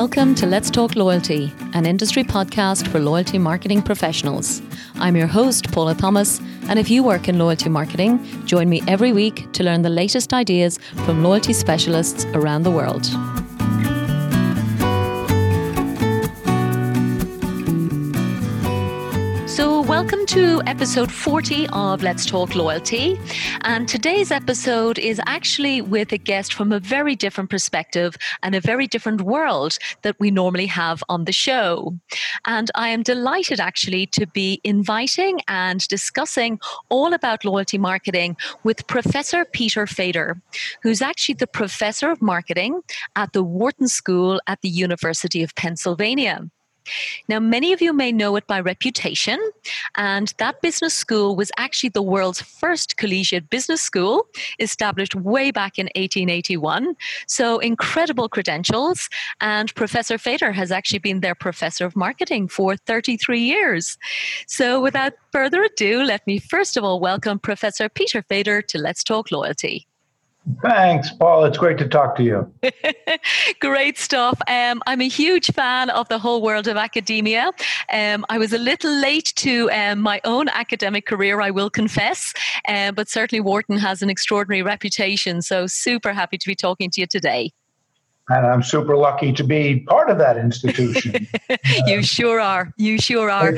Welcome to Let's Talk Loyalty, an industry podcast for loyalty marketing professionals. I'm your host, Paula Thomas, and if you work in loyalty marketing, join me every week to learn the latest ideas from loyalty specialists around the world. Welcome to episode 40 of Let's Talk Loyalty. And today's episode is actually with a guest from a very different perspective and a very different world that we normally have on the show. And I am delighted actually to be inviting and discussing all about loyalty marketing with Professor Peter Fader, who's actually the professor of marketing at the Wharton School at the University of Pennsylvania. Now, many of you may know it by reputation, and that business school was actually the world's first collegiate business school, established way back in 1881. So, incredible credentials, and Professor Fader has actually been their professor of marketing for 33 years. So, without further ado, let me first of all welcome Professor Peter Fader to Let's Talk Loyalty. Thanks, Paul. It's great to talk to you. great stuff. Um, I'm a huge fan of the whole world of academia. Um, I was a little late to um, my own academic career, I will confess, uh, but certainly Wharton has an extraordinary reputation. So, super happy to be talking to you today. And I'm super lucky to be part of that institution. you uh, sure are. You sure are.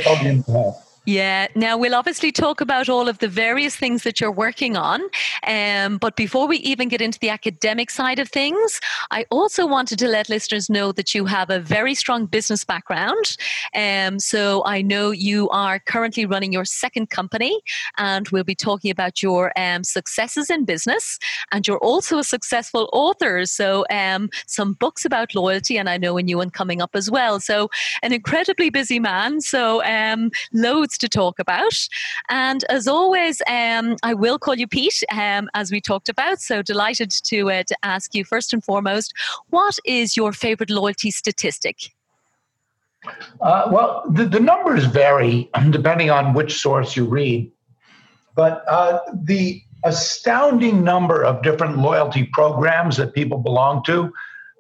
Yeah. Now, we'll obviously talk about all of the various things that you're working on. Um, but before we even get into the academic side of things, I also wanted to let listeners know that you have a very strong business background. Um, so I know you are currently running your second company, and we'll be talking about your um, successes in business. And you're also a successful author. So um, some books about loyalty, and I know a new one coming up as well. So an incredibly busy man. So um, to talk about. And as always, um, I will call you Pete, um, as we talked about. So delighted to, uh, to ask you first and foremost, what is your favorite loyalty statistic? Uh, well, the, the, numbers vary depending on which source you read, but uh, the astounding number of different loyalty programs that people belong to,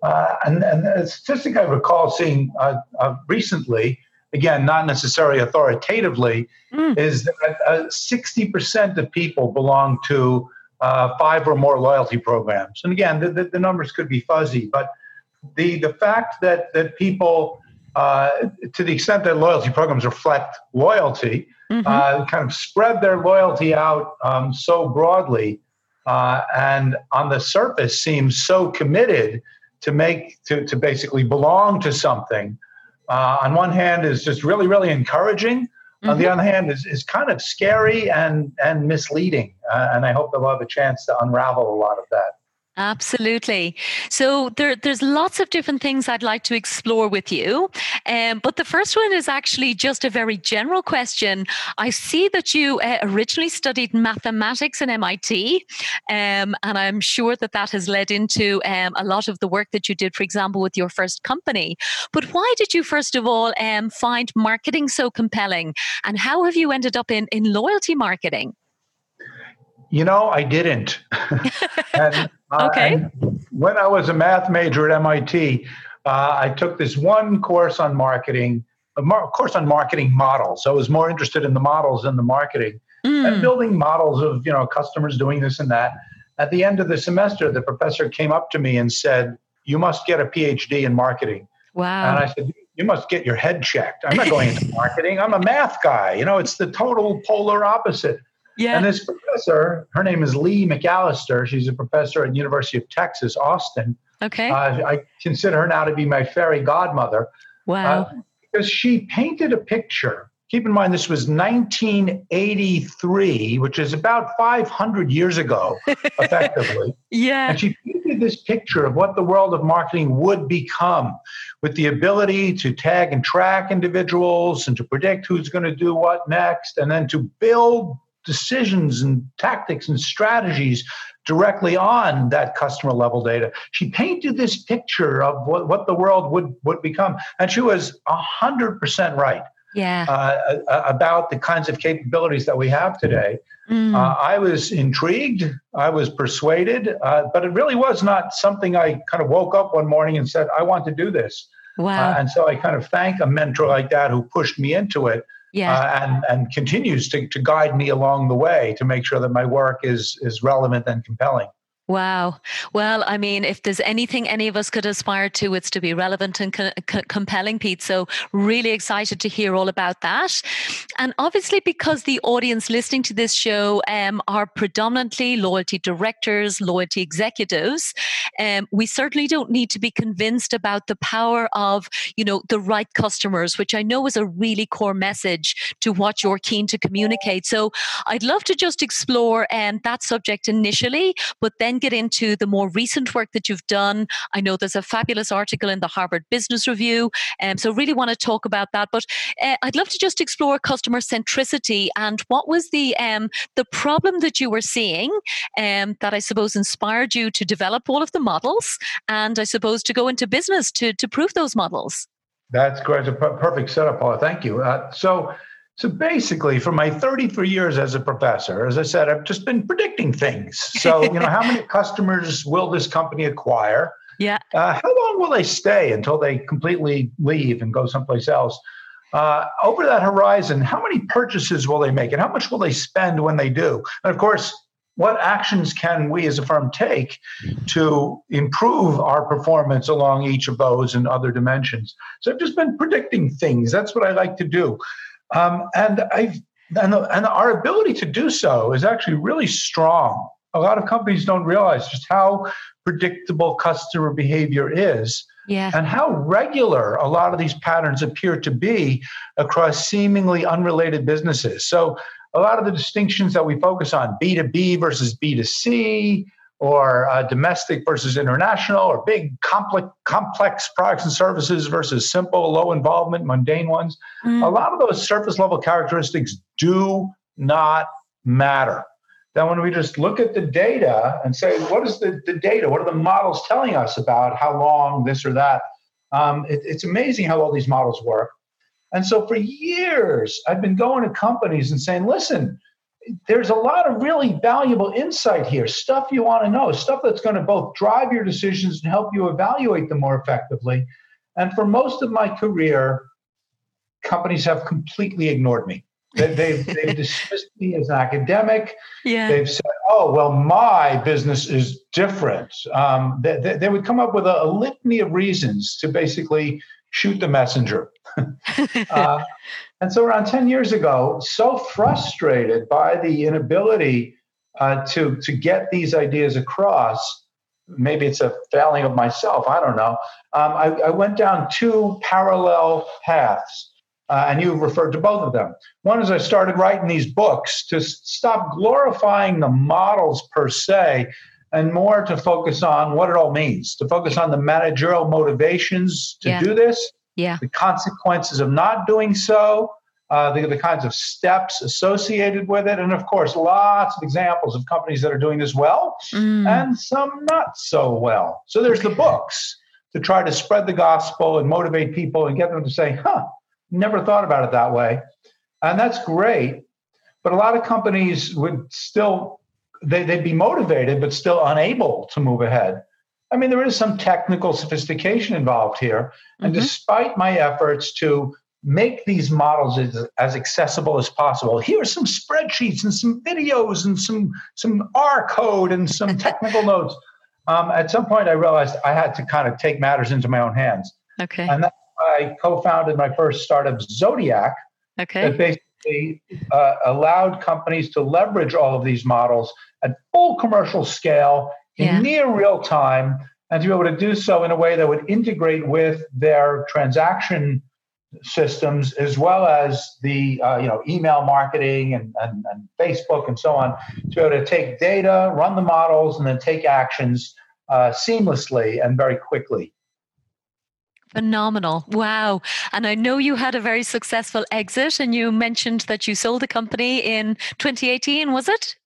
uh, and, and a statistic I recall seeing uh, uh, recently again, not necessarily authoritatively, mm. is that uh, 60% of people belong to uh, five or more loyalty programs. And again, the, the, the, numbers could be fuzzy, but the, the fact that, that people, uh, to the extent that loyalty programs reflect loyalty, mm-hmm. Uh, kind of spread their loyalty out um, so broadly uh, and on the surface seems so committed to make, to, to basically belong to something uh, on one hand is just really really encouraging mm-hmm. on the mm-hmm. other hand is, is kind of scary and and misleading uh, and i hope they'll have a chance to unravel a lot of that Absolutely. So there, there's lots of different things I'd like to explore with you. Um, but the first one is actually just a very general question. I see that you uh, originally studied mathematics in MIT, um, and I'm sure that that has led into um, a lot of the work that you did, for example, with your first company. But why did you, first of all, um, find marketing so compelling? And how have you ended up in, in loyalty marketing? You know, I didn't. and, okay. And when I was a math major at MIT, uh, I took this one course on marketing, a mar- course on marketing models. So I was more interested in the models than the marketing mm. and building models of you know customers doing this and that. At the end of the semester, the professor came up to me and said, "You must get a PhD in marketing." Wow. And I said, you must get your head checked. I'm not going into marketing. I'm a math guy. You know, it's the total polar opposite. Yeah. And this professor, her name is Leigh McAlister. She's a professor at University of Texas, Austin. Okay. Uh, I consider her now to be my fairy godmother. Wow. Uh, because she painted a picture. Keep in mind, this was 1983, which is about 500 years ago, effectively. yeah. And she painted this picture of what the world of marketing would become with the ability to tag and track individuals and to predict who's going to do what next, and then to build decisions and tactics and strategies directly on that customer level data. She painted this picture of what, what the world would, would become. And she was 100% right. Yeah. Uh, about the kinds of capabilities that we have today. Mm. Uh, I was intrigued. I was persuaded, uh, but it really was not something I kind of woke up one morning and said, I want to do this. Wow. Uh, and so I kind of thank a mentor like that who pushed me into it. Yeah. Uh, and and continues to, to guide me along the way to make sure that my work is is relevant and compelling. Wow. Well, I mean, if there's anything any of us could aspire to, it's to be relevant and co- co- compelling, Pete. So, really excited to hear all about that. And obviously, because the audience listening to this show um, are predominantly loyalty directors, loyalty executives, um, we certainly don't need to be convinced about the power of, you know, the right customers, which I know is a really core message to what you're keen to communicate. So, I'd love to just explore um, that subject initially, but then then get into the more recent work that you've done. I know there's a fabulous article in the Harvard Business Review. Um, so, really want to talk about that. But uh, I'd love to just explore customer centricity and what was the, um, the problem that you were seeing um, that I suppose inspired you to develop all of the models and I suppose to go into business to, to prove those models. That's great. Perfect setup, Paula. Thank you. Uh, so, so basically, for my 33 years as a professor, as I said, I've just been predicting things. So, you know, how many customers will this company acquire? Yeah. Uh, how long will they stay until they completely leave and go someplace else? Uh, over that horizon, how many purchases will they make and how much will they spend when they do? And of course, what actions can we as a firm take to improve our performance along each of those and other dimensions? So I've just been predicting things. That's what I like to do. Um, and I've and, and our ability to do so is actually really strong. A lot of companies don't realize just how predictable customer behavior is. Yeah. And how regular a lot of these patterns appear to be across seemingly unrelated businesses. So, a lot of the distinctions that we focus on B2B versus B2C, or uh, domestic versus international, or big complex, complex products and services versus simple, low involvement, mundane ones. Mm. A lot of those surface level characteristics do not matter. Then, when we just look at the data and say, what is the, the data? What are the models telling us about how long this or that? Um, it, it's amazing how all these models work. And so, for years, I've been going to companies and saying, listen, there's a lot of really valuable insight here, stuff you want to know, stuff that's going to both drive your decisions and help you evaluate them more effectively. And for most of my career, companies have completely ignored me. They, they've, they've dismissed me as an academic. Yeah. They've said, oh, well, my business is different. Um, they, they, they, would come up with a, a litany of reasons to basically shoot the messenger. uh, and so, around 10 years ago, so frustrated by the inability uh, to, to get these ideas across, maybe it's a failing of myself, I don't know. Um, I, I, went down two parallel paths. Uh, and you referred to both of them. One is I started writing these books to stop glorifying the models per se and more to focus on what it all means, to focus on the managerial motivations to yeah. do this, yeah. the consequences of not doing so, uh, the, the kinds of steps associated with it, and of course, lots of examples of companies that are doing this well mm. and some not so well. So there's the books to try to spread the gospel and motivate people and get them to say, huh, never thought about it that way. And that's great. But a lot of companies would still, they, they'd be motivated, but still unable to move ahead. I mean, there is some technical sophistication involved here. And mm-hmm. despite my efforts to make these models as, as, accessible as possible, here are some spreadsheets and some videos and some, some R code and some technical notes. Um, at some point, I realized I had to kind of take matters into my own hands. Okay. And that's why I co founded my first startup, Zodiac. Okay. That basically uh, allowed companies to leverage all of these models at full commercial scale in yeah. near real time and to be able to do so in a way that would integrate with their transaction systems as well as the uh, you know email marketing and, and, and, facebook and so on to be able to take data run the models and then take actions uh, seamlessly and very quickly Phenomenal. Wow. And I know you had a very successful exit and you mentioned that you sold the company in 2018, was it?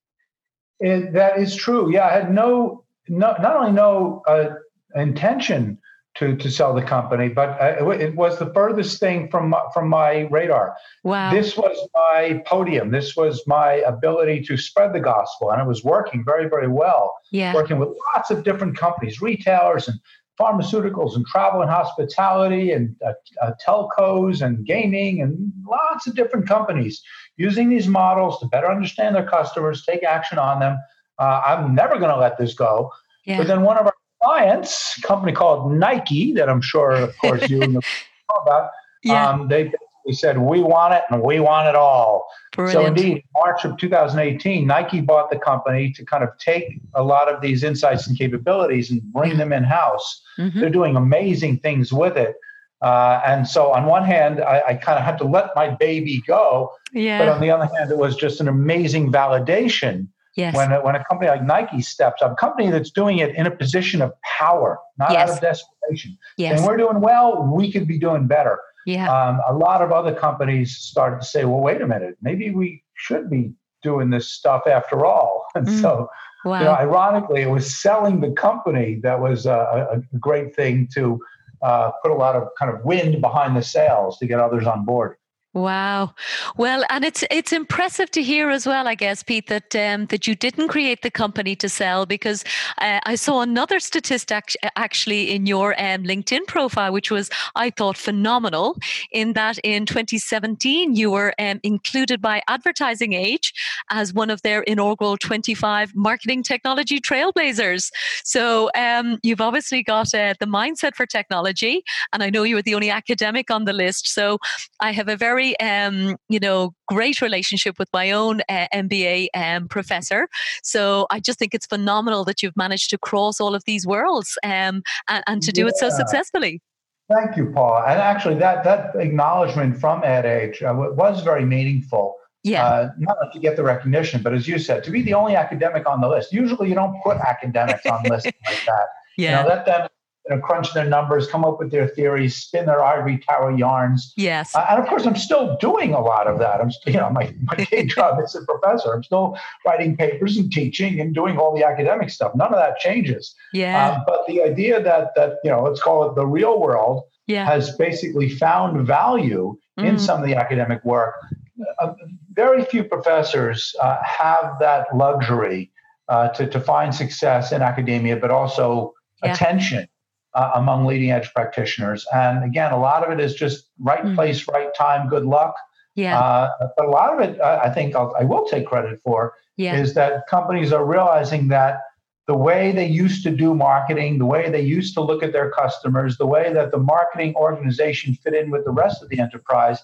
It that is true. Yeah, I had no no, not only no uh, intention to to sell the company, but uh, it was the furthest thing from from my radar. Wow! This was my podium. This was my ability to spread the gospel, and it was working very very well. Yeah. Working with lots of different companies, retailers, and pharmaceuticals and travel and hospitality and uh, uh, telcos and gaming and lots of different companies using these models to better understand their customers, take action on them. Uh, I'm never going to let this go. Yeah. But then one of our clients, a company called Nike, that I'm sure, of course, you know about, yeah. Um, they basically said, we want it and we want it all. Brilliant. So indeed, March of 2018, Nike bought the company to kind of take a lot of these insights and capabilities and bring them in house. Mm-hmm. They're doing amazing things with it. Uh, and so, on one hand, I, I kind of had to let my baby go. Yeah. But on the other hand, it was just an amazing validation yes. when, when a company like Nike steps up, a company that's doing it in a position of power, not yes. out of desperation. Yes. And we're doing well, we could be doing better. Yeah. Um, a lot of other companies started to say, well, wait a minute, maybe we should be doing this stuff after all. And mm. so, wow. you know, ironically, it was selling the company that was a, a great thing to uh, put a lot of kind of wind behind the sails to get others on board. Wow. Well, and it's it's impressive to hear as well, I guess, Pete, that um, that you didn't create the company to sell because uh, I saw another statistic actually in your um, LinkedIn profile, which was I thought phenomenal. In that, in 2017, you were um, included by Advertising Age as one of their inaugural 25 marketing technology trailblazers. So um, you've obviously got uh, the mindset for technology, and I know you were the only academic on the list. So I have a very um, you know, great relationship with my own uh, MBA um, professor. So I just think it's phenomenal that you've managed to cross all of these worlds um, and, and to do yeah. it so successfully. Thank you, Paul. And actually, that that acknowledgement from Ad Age uh, was very meaningful. Yeah. Uh, not to get the recognition, but as you said, to be the only academic on the list. Usually, you don't put academics on lists like that. Yeah. You know, that then you know, crunch their numbers, come up with their theories, spin their ivory tower yarns. Yes. Uh, and of course, I'm still doing a lot of that. I'm, you know, my, my day job is a professor. I'm still writing papers and teaching and doing all the academic stuff. None of that changes. Yeah. Um, but the idea that that you know, let's call it the real world, yeah. has basically found value mm. in some of the academic work. Uh, very few professors uh, have that luxury uh, to to find success in academia, but also yeah. attention uh, among leading edge practitioners. And again, a lot of it is just right mm. place, right time, good luck. Yeah. Uh, but a lot of it, I think I'll, I will take credit for, yeah. is that companies are realizing that the way they used to do marketing, the way they used to look at their customers, the way that the marketing organization fit in with the rest of the enterprise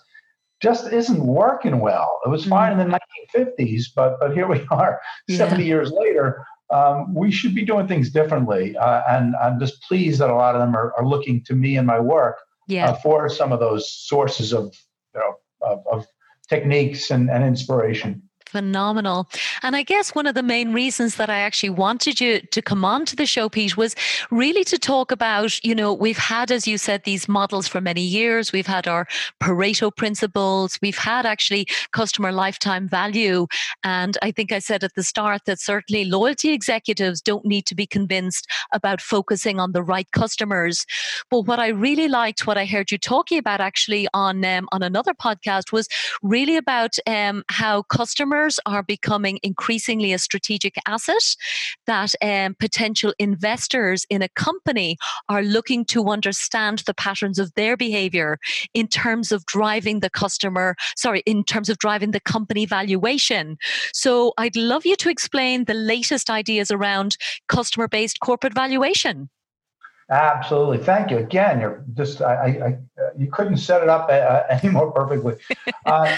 just isn't working well. It was fine mm. in the 1950s, but but here we are, yeah. 70 years later, um, we should be doing things differently. Uh, and I'm just pleased that a lot of them are, are looking to me and my work yeah. uh, for some of those sources of, you know, of, of techniques and, and inspiration phenomenal. And I guess one of the main reasons that I actually wanted you to come on to the show, Pete, was really to talk about, you know, we've had, as you said, these models for many years. We've had our Pareto principles. We've had actually customer lifetime value. And I think I said at the start that certainly loyalty executives don't need to be convinced about focusing on the right customers. But what I really liked, what I heard you talking about actually on um, on another podcast was really about um, how customers customers are becoming increasingly a strategic asset that um, potential investors in a company are looking to understand the patterns of their behavior in terms of driving the customer, sorry, in terms of driving the company valuation. So I'd love you to explain the latest ideas around customer based corporate valuation. Absolutely. Thank you. Again, you're just, I, I, you couldn't set it up uh, any more perfectly. Uh,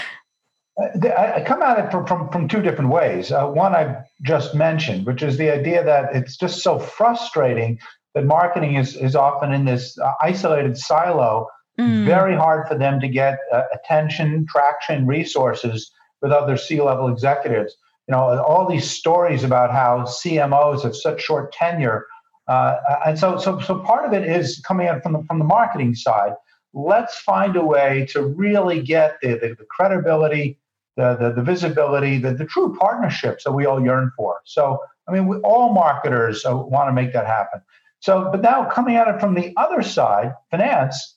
I come at it from, from, from two different ways. Uh, one I just mentioned, which is the idea that it's just so frustrating that marketing is, is often in this uh, isolated silo, mm. very hard for them to get uh, attention, traction, resources with other C level executives. You know, all these stories about how CMOs have such short tenure. Uh, and so, so, so part of it is coming out from the, from the marketing side. Let's find a way to really get the, the, the credibility, the, the, the visibility, the, the true partnerships that we all yearn for. So, I mean, we, all marketers uh, want to make that happen. So, but now coming at it from the other side, finance,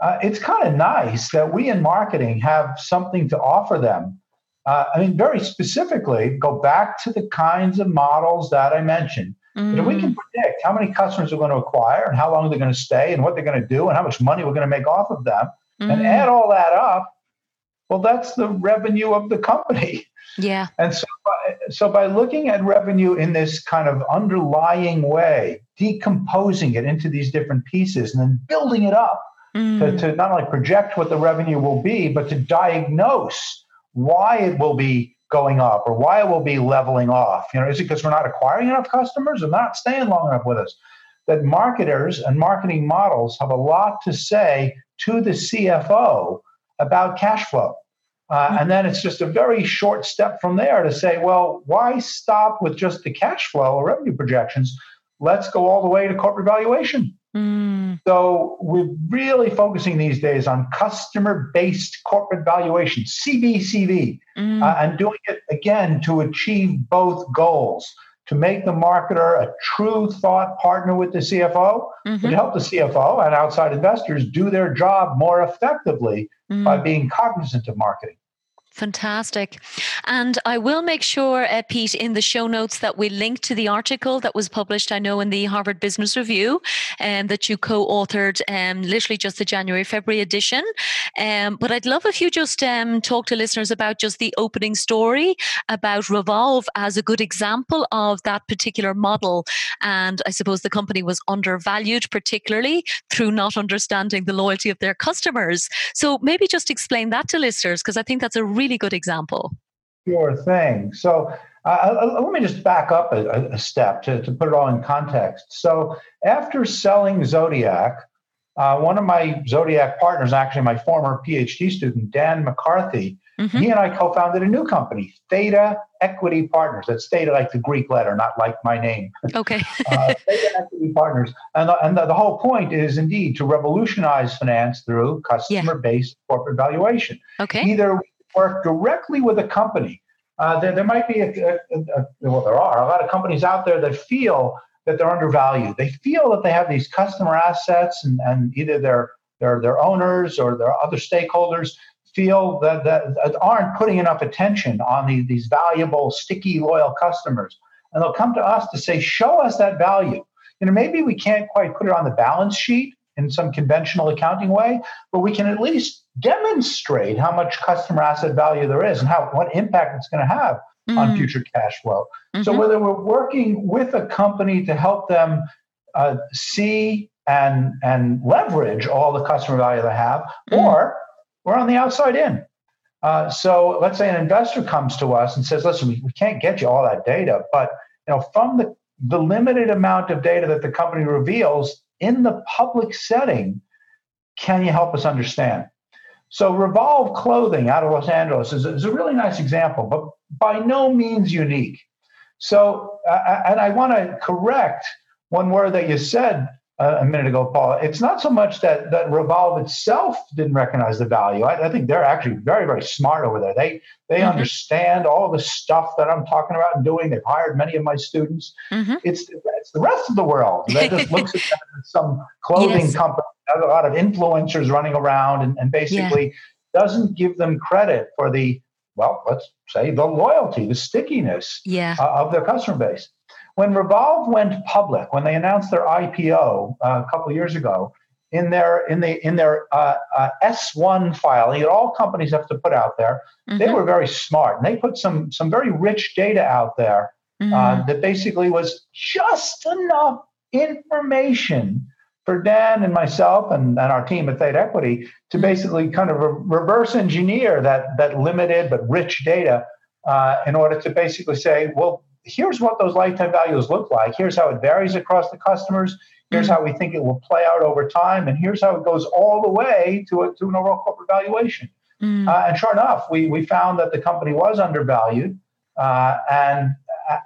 uh, it's kind of nice that we in marketing have something to offer them. Uh, I mean, very specifically, go back to the kinds of models that I mentioned Mm. If we can predict how many customers we're going to acquire and how long they're going to stay and what they're going to do and how much money we're going to make off of them mm. and add all that up, well, that's the revenue of the company. Yeah. And so by, so by looking at revenue in this kind of underlying way, decomposing it into these different pieces and then building it up mm. to, to not only project what the revenue will be, but to diagnose why it will be going up or why it will be leveling off. You know, is it because we're not acquiring enough customers or not staying long enough with us? That marketers and marketing models have a lot to say to the CFO about cash flow. Uh, mm-hmm. and then it's just a very short step from there to say, well, why stop with just the cash flow or revenue projections? Let's go all the way to corporate valuation. Mm. So we're really focusing these days on customer-based corporate valuation, CBCV, mm. uh, and doing it again to achieve both goals. To make the marketer a true thought partner with the CFO, mm-hmm. to help the CFO and outside investors do their job more effectively mm. by being cognizant of marketing. Fantastic. And I will make sure, uh, Pete, in the show notes that we link to the article that was published, I know, in the Harvard Business Review um, that you co authored, um, literally just the January, February edition. Um, but I'd love if you just um, talk to listeners about just the opening story about Revolve as a good example of that particular model. And I suppose the company was undervalued, particularly through not understanding the loyalty of their customers. So maybe just explain that to listeners, because I think that's a really really good example. Sure thing. So uh, uh, uh, let me just back up a, a, step to, to put it all in context. So after selling Zodiac, uh, one of my Zodiac partners, actually my former PhD student, Dan McCarthy, mm-hmm. he and I co-founded a new company, Theta Equity Partners. That's Theta like the Greek letter, not like my name. Okay. uh, Theta Equity Partners. And, the, and the, the, whole point is indeed to revolutionize finance through customer-based yeah. corporate valuation. Okay. Either work directly with a company. Uh, there, there might be a, a, a, well, there are a lot of companies out there that feel that they're undervalued. They feel that they have these customer assets, and, and either their their their owners or their other stakeholders feel that, that, that aren't putting enough attention on these, these valuable, sticky, loyal customers. And they'll come to us to say, show us that value. You know, maybe we can't quite put it on the balance sheet in some conventional accounting way, but we can at least demonstrate how much customer asset value there is and how what impact it's going to have mm-hmm. on future cash flow. Mm-hmm. So whether we're working with a company to help them uh, see and and leverage all the customer value they have, mm-hmm. or we're on the outside in. Uh, so let's say an investor comes to us and says, "Listen, we, we can't get you all that data, but you know, from the the limited amount of data that the company reveals in the public setting, can you help us understand?" So Revolve Clothing out of Los Angeles is, is a really nice example, but by no means unique. So, uh, and I want to correct one word that you said uh, a minute ago, Paul. It's not so much that that Revolve itself didn't recognize the value. I, I think they're actually very, very smart over there. They they mm-hmm. understand all the stuff that I'm talking about and doing. They've hired many of my students. Mm-hmm. It's it's the rest of the world that just looks at some clothing yes. company a lot of influencers running around and, and basically yeah. doesn't give them credit for the well, let's say the loyalty, the stickiness yeah. uh, of their customer base. When Revolve went public, when they announced their IPO uh, a couple years ago, in their in the in their uh, uh S1 filing that all companies have to put out there, mm-hmm. they were very smart and they put some some very rich data out there uh, mm-hmm. that basically was just enough information for Dan and myself and, and our team at Theta Equity to mm-hmm. basically kind of re- reverse engineer that that limited but rich data uh, in order to basically say, well, here's what those lifetime values look like. Here's how it varies across the customers. Here's mm-hmm. how we think it will play out over time, and here's how it goes all the way to a, to an overall corporate valuation. Mm. Uh, and sure enough, we we found that the company was undervalued, uh, and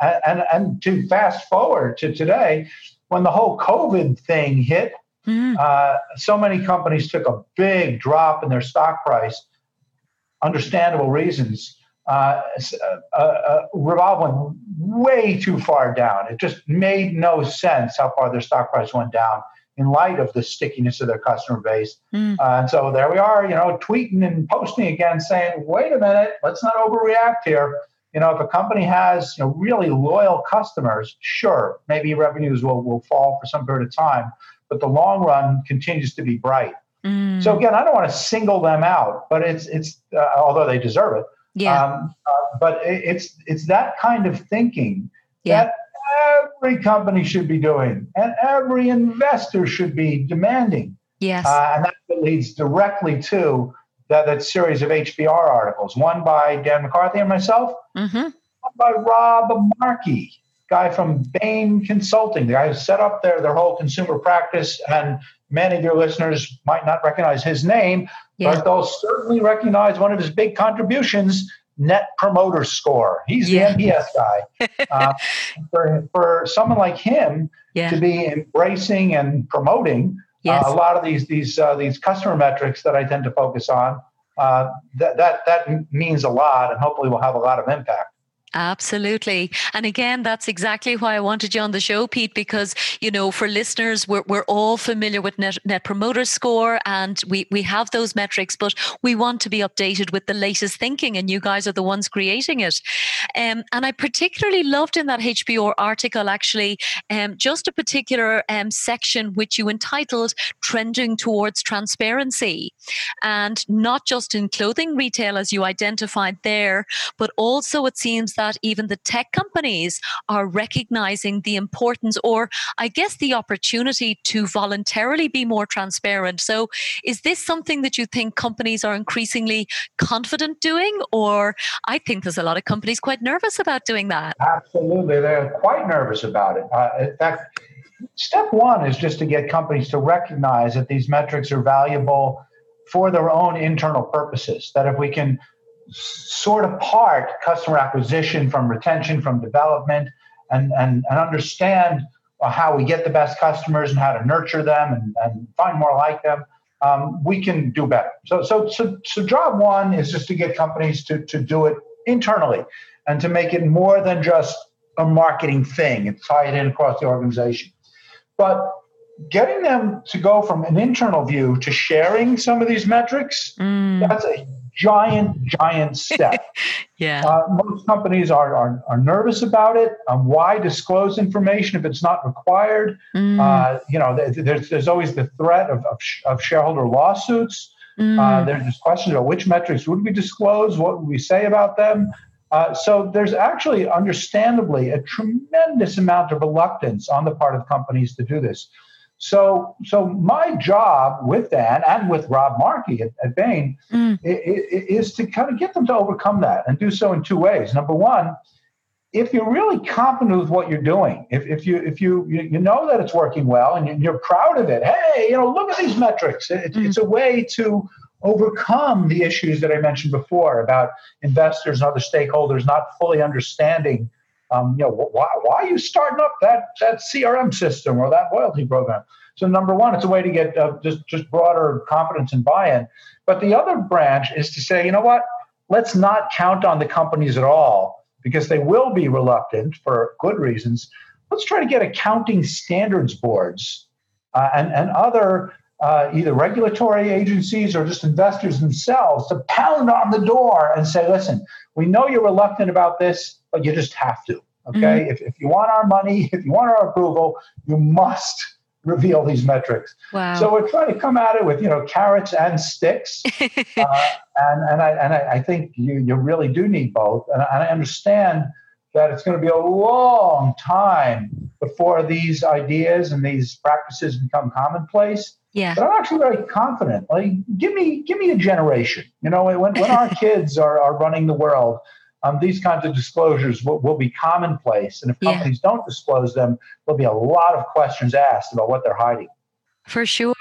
and and to fast forward to today, when the whole COVID thing hit, mm-hmm. uh, so many companies took a big drop in their stock price, understandable reasons. Uh, uh, uh, Revolve went way too far down. It just made no sense how far their stock price went down in light of the stickiness of their customer base. Mm. Uh, and so there we are, you know, tweeting and posting again, saying, "Wait a minute, let's not overreact here." You know, if a company has you know, really loyal customers, sure, maybe revenues will, will fall for some period of time, but the long run continues to be bright. Mm. So again, I don't want to single them out, but it's it's uh, although they deserve it. Yeah. Um, uh, but it, it's it's that kind of thinking yeah. that every company should be doing, and every investor should be demanding. Yes. Uh, and that leads directly to that, that series of HBR articles, one by Dan McCarthy and myself, mm-hmm. one by Rob Markey, guy from Bain Consulting, the guy who set up their, their whole consumer practice. And many of your listeners might not recognize his name, yeah. but they'll certainly recognize one of his big contributions, Net Promoter Score. He's yeah. the NPS guy. uh, for, for someone like him yeah. to be embracing and promoting Yes. Uh, a lot of these these uh, these customer metrics that I tend to focus on uh, that that that means a lot, and hopefully will have a lot of impact. Absolutely. And again, that's exactly why I wanted you on the show, Pete, because, you know, for listeners, we're, we're all familiar with net, net promoter score and we, we have those metrics, but we want to be updated with the latest thinking and you guys are the ones creating it. Um, and I particularly loved in that HBR article, actually, um, just a particular um, section which you entitled Trending Towards Transparency. And not just in clothing retail, as you identified there, but also it seems that that even the tech companies are recognizing the importance or, I guess, the opportunity to voluntarily be more transparent. So, is this something that you think companies are increasingly confident doing? Or I think there's a lot of companies quite nervous about doing that. Absolutely. They're quite nervous about it. Uh, in fact, step one is just to get companies to recognize that these metrics are valuable for their own internal purposes. That if we can sort apart customer acquisition from retention, from development, and, and, and understand how we get the best customers and how to nurture them and, and find more like them, um, we can do better. So, so, so, so job one is just to get companies to, to do it internally and to make it more than just a marketing thing and tie it in across the organization. But getting them to go from an internal view to sharing some of these metrics, mm. that's a giant, giant step. yeah. Uh, most companies are, are, are nervous about it. Um, why disclose information if it's not required? Mm. Uh, you know, there's, there's always the threat of, of, of shareholder lawsuits. Mm. Uh, there's questions about which metrics would we disclose, what would we say about them. Uh, so there's actually, understandably, a tremendous amount of reluctance on the part of companies to do this. So, so my job with Dan and with Rob Markey at, at Bain mm. is, is to kind of get them to overcome that and do so in two ways. Number one, if you're really confident with what you're doing, if, if you if you you know that it's working well and you're proud of it, hey, you know, look at these metrics. It, mm. It's a way to overcome the issues that I mentioned before about investors and other stakeholders not fully understanding um, you know, why, why are you starting up that, that CRM system or that loyalty program? So number one, it's a way to get uh, just, just broader confidence and buy-in. But the other branch is to say, you know what? Let's not count on the companies at all because they will be reluctant for good reasons. Let's try to get accounting standards boards uh, and, and other uh, either regulatory agencies or just investors themselves to pound on the door and say, listen, we know you're reluctant about this, but you just have to. Okay. Mm-hmm. If, if you want our money, if you want our approval, you must reveal these metrics. Wow. So we're trying to come at it with, you know, carrots and sticks. uh, and and, I, and I, I, think you, you really do need both. And, and I understand that it's going to be a long time before these ideas and these practices become commonplace. Yeah. But I'm actually very confident. Like, give me give me a generation. You know, when, when our kids are, are running the world, um, these kinds of disclosures will, will be commonplace. And if companies yeah. don't disclose them, there'll be a lot of questions asked about what they're hiding. For sure.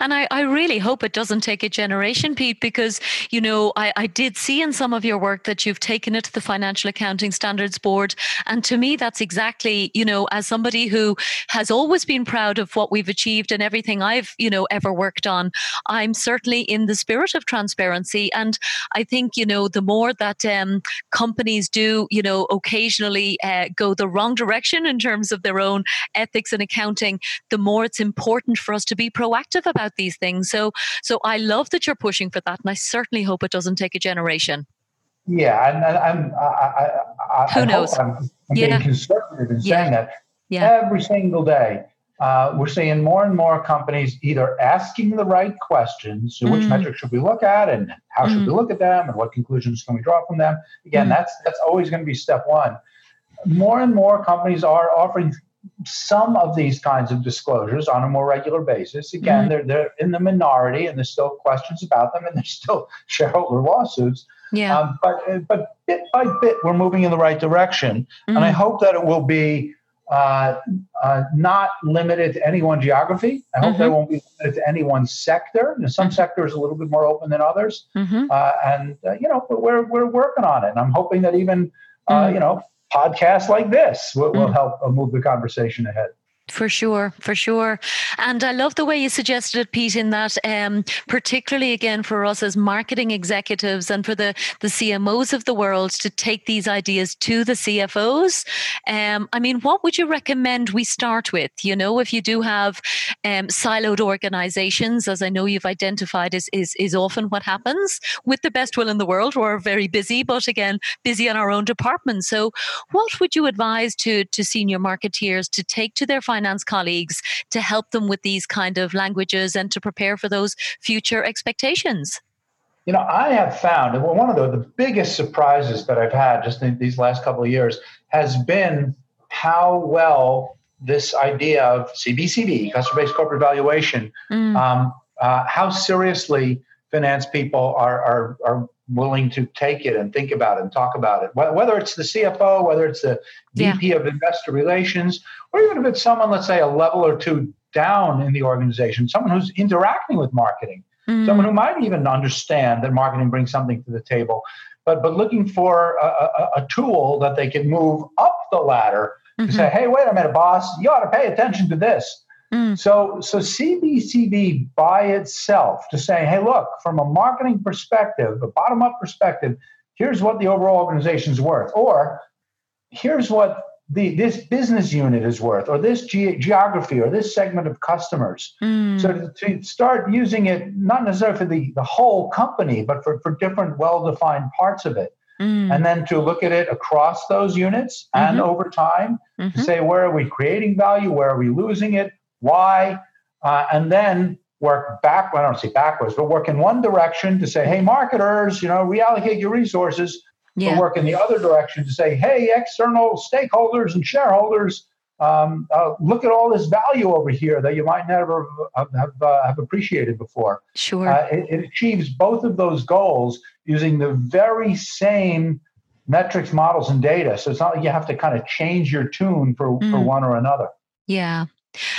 And I, I really hope it doesn't take a generation, Pete, because, you know, I, I did see in some of your work that you've taken it to the Financial Accounting Standards Board. And to me, that's exactly, you know, as somebody who has always been proud of what we've achieved and everything I've, you know, ever worked on, I'm certainly in the spirit of transparency. And I think, you know, the more that um, companies do, you know, occasionally uh, go the wrong direction in terms of their own ethics and accounting, the more it's important for us to be proactive about these things. So, so I love that you're pushing for that, and I certainly hope it doesn't take a generation. Yeah, and, and I'm, I, I, Who I knows? I'm, I'm Yeah. being conservative in Yeah. saying that. Yeah. Every single day, uh, we're seeing more and more companies either asking the right questions, so which Mm. metrics should we look at, and how should we look at them, and what conclusions can we draw from them. Again, Mm. that's that's always going to be step one. More and more companies are offering some of these kinds of disclosures on a more regular basis. Again, Mhm. they're they're in the minority, and there's still questions about them, and there's still shareholder lawsuits. Yeah. Um, but but bit by bit, we're moving in the right direction, and I Mm. hope that it will be uh, uh, not limited to any one geography. I hope that it won't be limited to any one sector. You know, some Mhm. sectors are a little bit more open than others, Mhm. uh, and uh, you know but we're we're working on it. And I'm hoping that even uh, Mm. you know podcasts like this will, will Mm. help uh, move the conversation ahead. For sure, for sure. And I love the way you suggested it, Pete, in that um, particularly again for us as marketing executives and for the, the CMOs of the world to take these ideas to the CFOs. Um, I mean, what would you recommend we start with? You know, if you do have um, siloed organizations, as I know you've identified is, is, is often what happens with the best will in the world, we're very busy, but again, busy in our own department. So what would you advise to, to senior marketeers to take to their finance colleagues to help them with these kind of languages and to prepare for those future expectations? You know, I have found one of the, the biggest surprises that I've had just in these last couple of years has been how well this idea of CBCV, customer based corporate valuation, Mm, um, uh, how seriously finance people are, are, are willing to take it and think about it and talk about it. Whether it's the CFO, whether it's the Yeah. VP of investor relations, or even if it's someone, let's say, a level or two down in the organization, someone who's interacting with marketing mm, someone who might even understand that marketing brings something to the table, but but looking for a, a, a tool that they can move up the ladder to mhm, say, hey, wait a minute, boss, you ought to pay attention to this. Mm, So so CBCV by itself to say, hey, look, from a marketing perspective, a bottom up perspective, here's what the overall organization is worth, or here's what the this business unit is worth, or this ge- geography, or this segment of customers. mm, So to, to start using it, not necessarily for the, the whole company, but for, for different well-defined parts of it. mm, And then to look at it across those units and Mhm. over time to mhm, say, where are we creating value? Where are we losing it? Why? Uh, and then work back, well, I don't say backwards, but work in one direction to say, hey, marketers, you know, reallocate your resources. yeah, But work in the other direction to say, hey, external stakeholders and shareholders, um, uh, look at all this value over here that you might never have, have, uh, have appreciated before. sure. Uh, it, it achieves both of those goals using the very same metrics, models, and data. So it's not like you have to kind of change your tune for, for Mm. one or another. Yeah.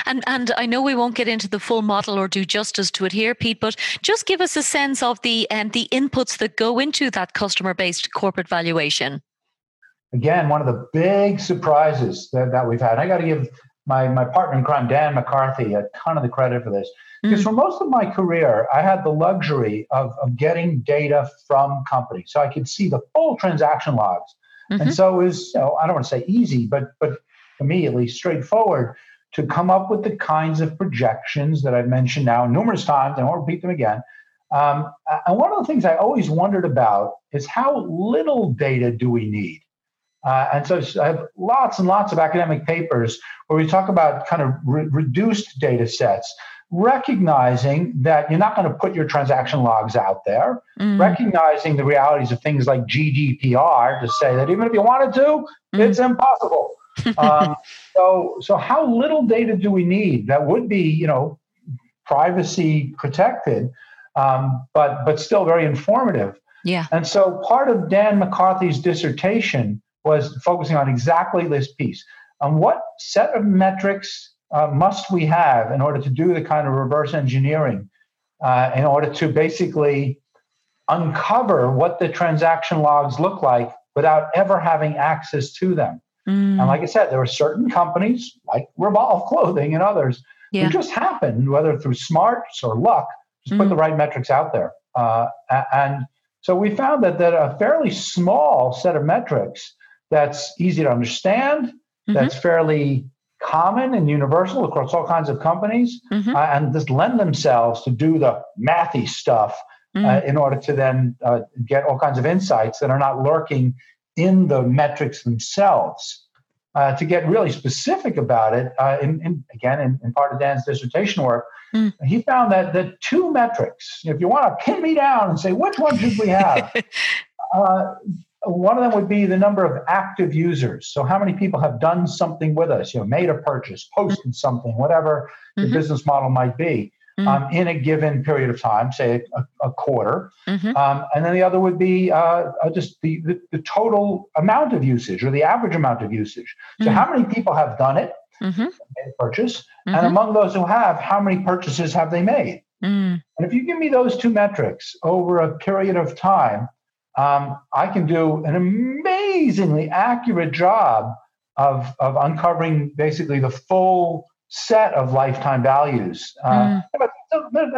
And and I know we won't get into the full model or do justice to it here, Pete, but just give us a sense of the um, the inputs that go into that customer based corporate valuation. Again, one of the big surprises that, that we've had. I got to give my, my partner in crime, Dan McCarthy, a ton of the credit for this. Because Mm, for most of my career, I had the luxury of, of getting data from companies. So I could see the full transaction logs. mhm, And so it was, you know, I don't want to say easy, but but for me at least straightforward to come up with the kinds of projections that I've mentioned now numerous times. I won't repeat them again. Um, and one of the things I always wondered about is how little data do we need? Uh, and so I have lots and lots of academic papers where we talk about kind of re- reduced data sets, recognizing that you're not going to put your transaction logs out there, mm, recognizing the realities of things like GDPR to say that even if you wanted to, Mm. it's impossible. um, so, so how little data do we need that would be, you know, privacy protected, um, but but still very informative? yeah. And so, part of Dan McCarthy's dissertation was focusing on exactly this piece: on what set of metrics uh, must we have in order to do the kind of reverse engineering, uh, in order to basically uncover what the transaction logs look like without ever having access to them. Mm, And like I said, there were certain companies like Revolve Clothing and others Yeah. who just happened, whether through smarts or luck, just put Mm. the right metrics out there. Uh, and so we found that, that a fairly small set of metrics that's easy to understand, mhm, that's fairly common and universal across all kinds of companies, mhm, uh, and just lend themselves to do the mathy stuff mm. in order to then uh, get all kinds of insights that are not lurking in the metrics themselves. Uh, to get really specific about it, uh, in, in, again, in, in, part of Dan's dissertation work, mm. he found that the two metrics, if you want to pin me down and say, which one should we have? uh, one of them would be the number of active users. So, how many people have done something with us, you know, made a purchase, posted something, whatever mm-hmm. the business model might be mm-hmm. um, in a given period of time, say a, a quarter. Mm-hmm. Um, and then the other would be uh, uh, just the, the, the, total amount of usage or the average amount of usage. So, mm-hmm. how many people have done it, mm-hmm. made a purchase? And mm-hmm. among those who have, how many purchases have they made? Mm. And if you give me those two metrics over a period of time, um, I can do an amazingly accurate job of, of uncovering basically the full set of lifetime values. Uh, mm. But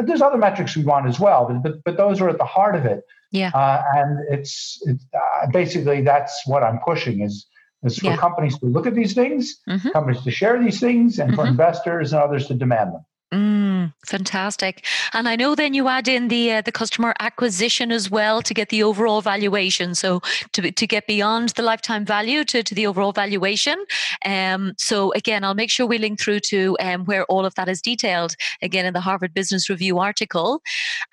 there's other metrics we want as well, but, but, but those are at the heart of it. Yeah. Uh, and it's, it's uh, basically that's what I'm pushing is, is for yeah. companies to look at these things, mm-hmm. companies to share these things, and mm-hmm. for investors and others to demand them. Mm, fantastic. And I know then you add in the uh, the customer acquisition as well to get the overall valuation. So to to get beyond the lifetime value to, to the overall valuation. Um, so again, I'll make sure we link through to um, where all of that is detailed again in the Harvard Business Review article.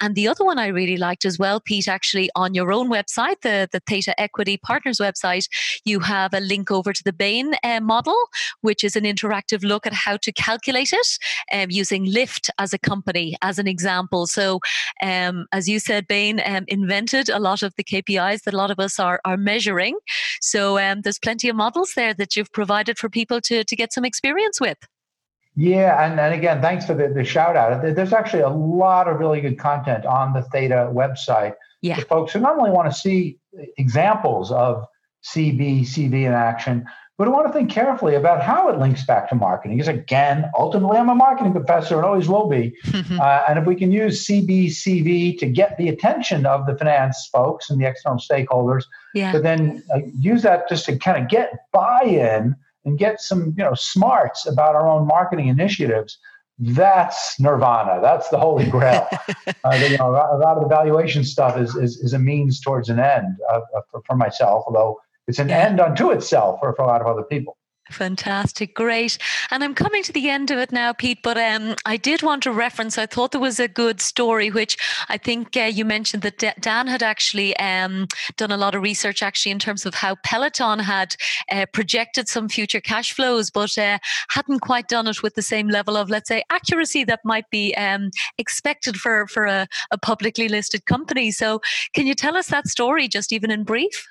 And the other one I really liked as well, Pete, actually on your own website, the the Theta Equity Partners website, you have a link over to the Bain uh, model, which is an interactive look at how to calculate it um, using Lyft as a company, as an example. So, um, as you said, Bain um, invented a lot of the KPIs that a lot of us are, are measuring. So, um, there's plenty of models there that you've provided for people to, to get some experience with. Yeah, and, and again, thanks for the, the shout out. There's actually a lot of really good content on the Theta website yeah. for folks who not only want to see examples of CB, CV in action, but I want to think carefully about how it links back to marketing. Because again, ultimately, I'm a marketing professor and always will be. uh, and if we can use CBCV to get the attention of the finance folks and the external stakeholders, yeah. but then uh, use that just to kind of get buy-in and get some, you know, smarts about our own marketing initiatives. That's nirvana. That's the holy grail. uh, you know, a lot of the valuation stuff is, is, is a means towards an end uh, for, for myself, although it's an end unto itself for, for a lot of other people. Fantastic, great. And I'm coming to the end of it now, Pete, but um, I did want to reference, I thought there was a good story, which I think uh, you mentioned that Dan had actually um, done a lot of research actually in terms of how Peloton had uh, projected some future cash flows, but uh, hadn't quite done it with the same level of, let's say, accuracy that might be um, expected for, for a, a publicly listed company. So can you tell us that story just even in brief?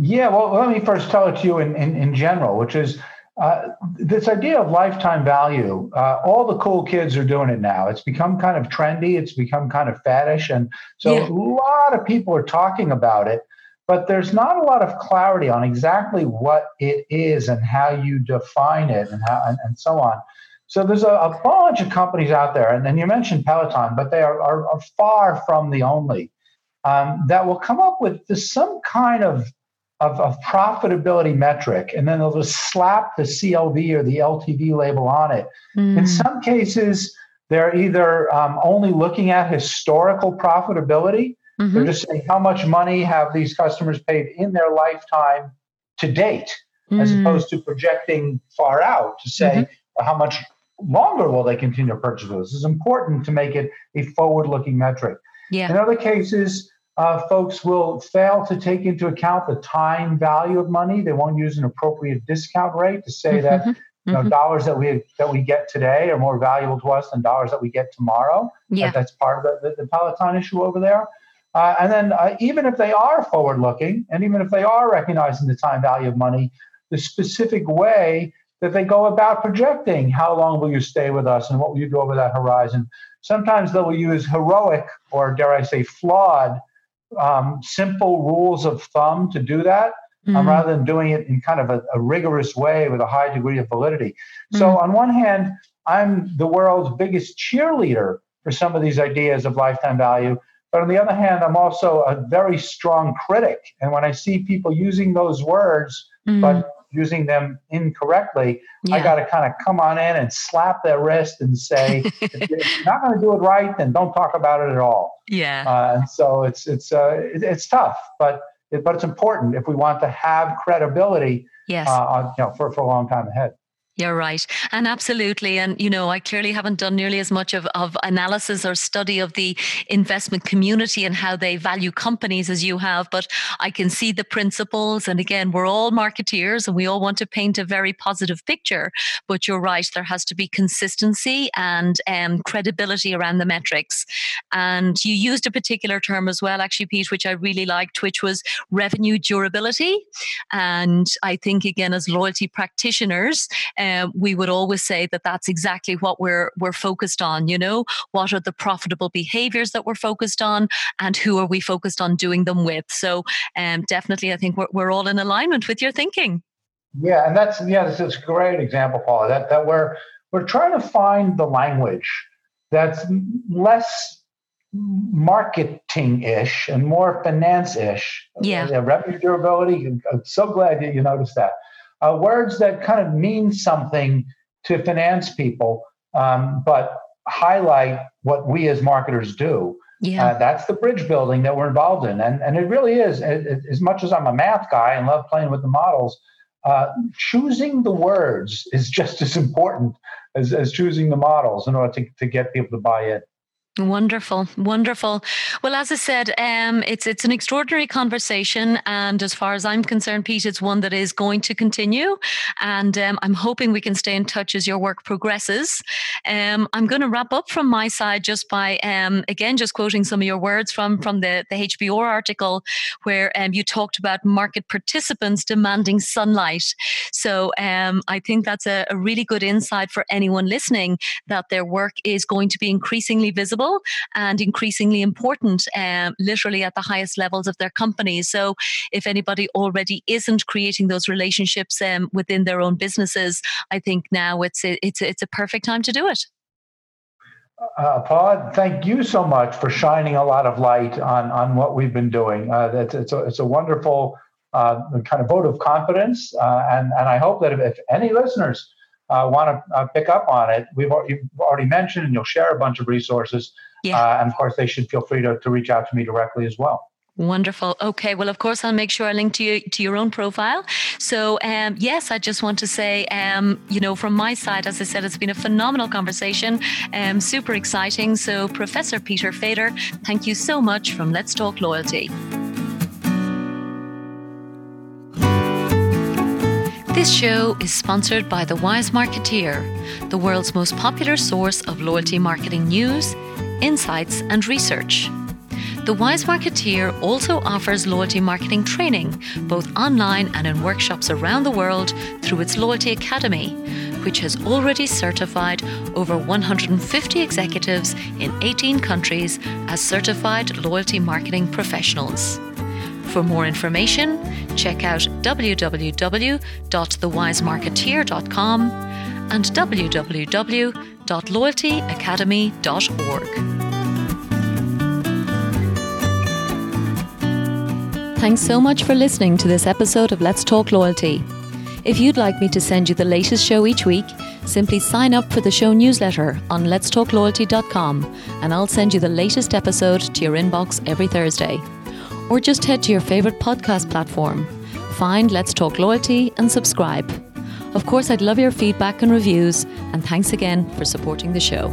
Yeah, well, let me first tell it to you in, in, in general, which is uh, this idea of lifetime value. Uh, all the cool kids are doing it now. It's become kind of trendy, it's become kind of faddish. And so yeah. a lot of people are talking about it, but there's not a lot of clarity on exactly what it is and how you define it and, how, and, and so on. So there's a, a, bunch of companies out there, and then you mentioned Peloton, but they are, are, are far from the only um, that will come up with this, some kind of of, of profitability metric, and then they'll just slap the CLV or the LTV label on it. Mm. In some cases, they're either um, only looking at historical profitability. Mm-hmm. They're just saying how much money have these customers paid in their lifetime to date, mm. as opposed to projecting far out to say mm-hmm. how much longer will they continue to purchase those. It's important to make it a forward-looking metric. Yeah. In other cases, uh, folks will fail to take into account the time value of money. They won't use an appropriate discount rate to say that mm-hmm. you know, mm-hmm. dollars that we that we get today are more valuable to us than dollars that we get tomorrow. Yeah. that's part of the, the, the, Peloton issue over there. Uh, and then uh, even if they are forward looking, and even if they are recognizing the time value of money, the specific way that they go about projecting how long will you stay with us and what will you do over that horizon. Sometimes they will use heroic or dare I say flawed um, simple rules of thumb to do that. Um, mm-hmm. Um, rather than doing it in kind of a, a, rigorous way with a high degree of validity. So, mm-hmm. on one hand, I'm the world's biggest cheerleader for some of these ideas of lifetime value. But on the other hand, I'm also a very strong critic. And when I see people using those words, mm-hmm. but using them incorrectly, yeah. I got to kind of come on in and slap their wrist and say, if you're not going to do it right, then don't talk about it at all. Yeah. Uh, and so it's it's uh, it, it's tough, but it, but it's important if we want to have credibility. Yes. Uh, you know, for for a long time ahead. You're right. And absolutely. And, you know, I clearly haven't done nearly as much of, of analysis or study of the investment community and how they value companies as you have, but I can see the principles. And again, we're all marketeers and we all want to paint a very positive picture. But you're right, there has to be consistency and um, credibility around the metrics. And you used a particular term as well, actually, Pete, which I really liked, which was revenue durability. And I think, again, as loyalty practitioners, um, we would always say that that's exactly what we're we're focused on. You know, what are the profitable behaviors that we're focused on, and who are we focused on doing them with? So, um, definitely, I think we're we're all in alignment with your thinking. Yeah, and that's yeah, this is a great example, Paula. That that we're we're trying to find the language that's less marketing-ish and more finance-ish. Yeah. yeah revenue durability. I'm so glad that you noticed that uh, words that kind of mean something to finance people, um, but highlight what we as marketers do. Yeah. Uh, that's the bridge building that we're involved in. And, and it really is, it, it, as much as I'm a math guy and love playing with the models, uh, choosing the words is just as important as, as choosing the models in order to, to get people to buy in. Wonderful, wonderful. Well, as I said, um, it's it's an extraordinary conversation, and as far as I'm concerned, Pete, it's one that is going to continue, and um, I'm hoping we can stay in touch as your work progresses. Um, I'm going to wrap up from my side just by um, again just quoting some of your words from from the the HBR article, where um, you talked about market participants demanding sunlight. So um, I think that's a, a really good insight for anyone listening that their work is going to be increasingly visible and increasingly important, um, literally at the highest levels of their companies. So, if anybody already isn't creating those relationships um, within their own businesses, I think now it's a, it's a, it's a perfect time to do it. Uh, Paul, thank you so much for shining a lot of light on on what we've been doing. Uh, it's, it's, a, it's a wonderful uh, kind of vote of confidence, uh, and and I hope that if, if any listeners uh, want to uh, pick up on it, we've already mentioned, and you'll share a bunch of resources. Yeah. Uh, and of course, they should feel free to, to reach out to me directly as well. Wonderful. Okay. Well, of course, I'll make sure I link to you to your own profile. So, um, yes, I just want to say, um, you know, from my side, as I said, it's been a phenomenal conversation, um, super exciting. So, Professor Peter Fader, thank you so much from Let's Talk Loyalty. This show is sponsored by The Wise Marketeer, the world's most popular source of loyalty marketing news, insights, and research. The Wise Marketeer also offers loyalty marketing training, both online and in workshops around the world, through its Loyalty Academy, which has already certified over 150 executives in 18 countries as certified loyalty marketing professionals. For more information, check out www.thewisemarketeer.com and www.loyaltyacademy.org. Thanks so much for listening to this episode of Let's Talk Loyalty. If you'd like me to send you the latest show each week, simply sign up for the show newsletter on letstalkloyalty.com and I'll send you the latest episode to your inbox every Thursday or just head to your favourite podcast platform. Find Let's Talk Loyalty and subscribe. Of course, I'd love your feedback and reviews, and thanks again for supporting the show.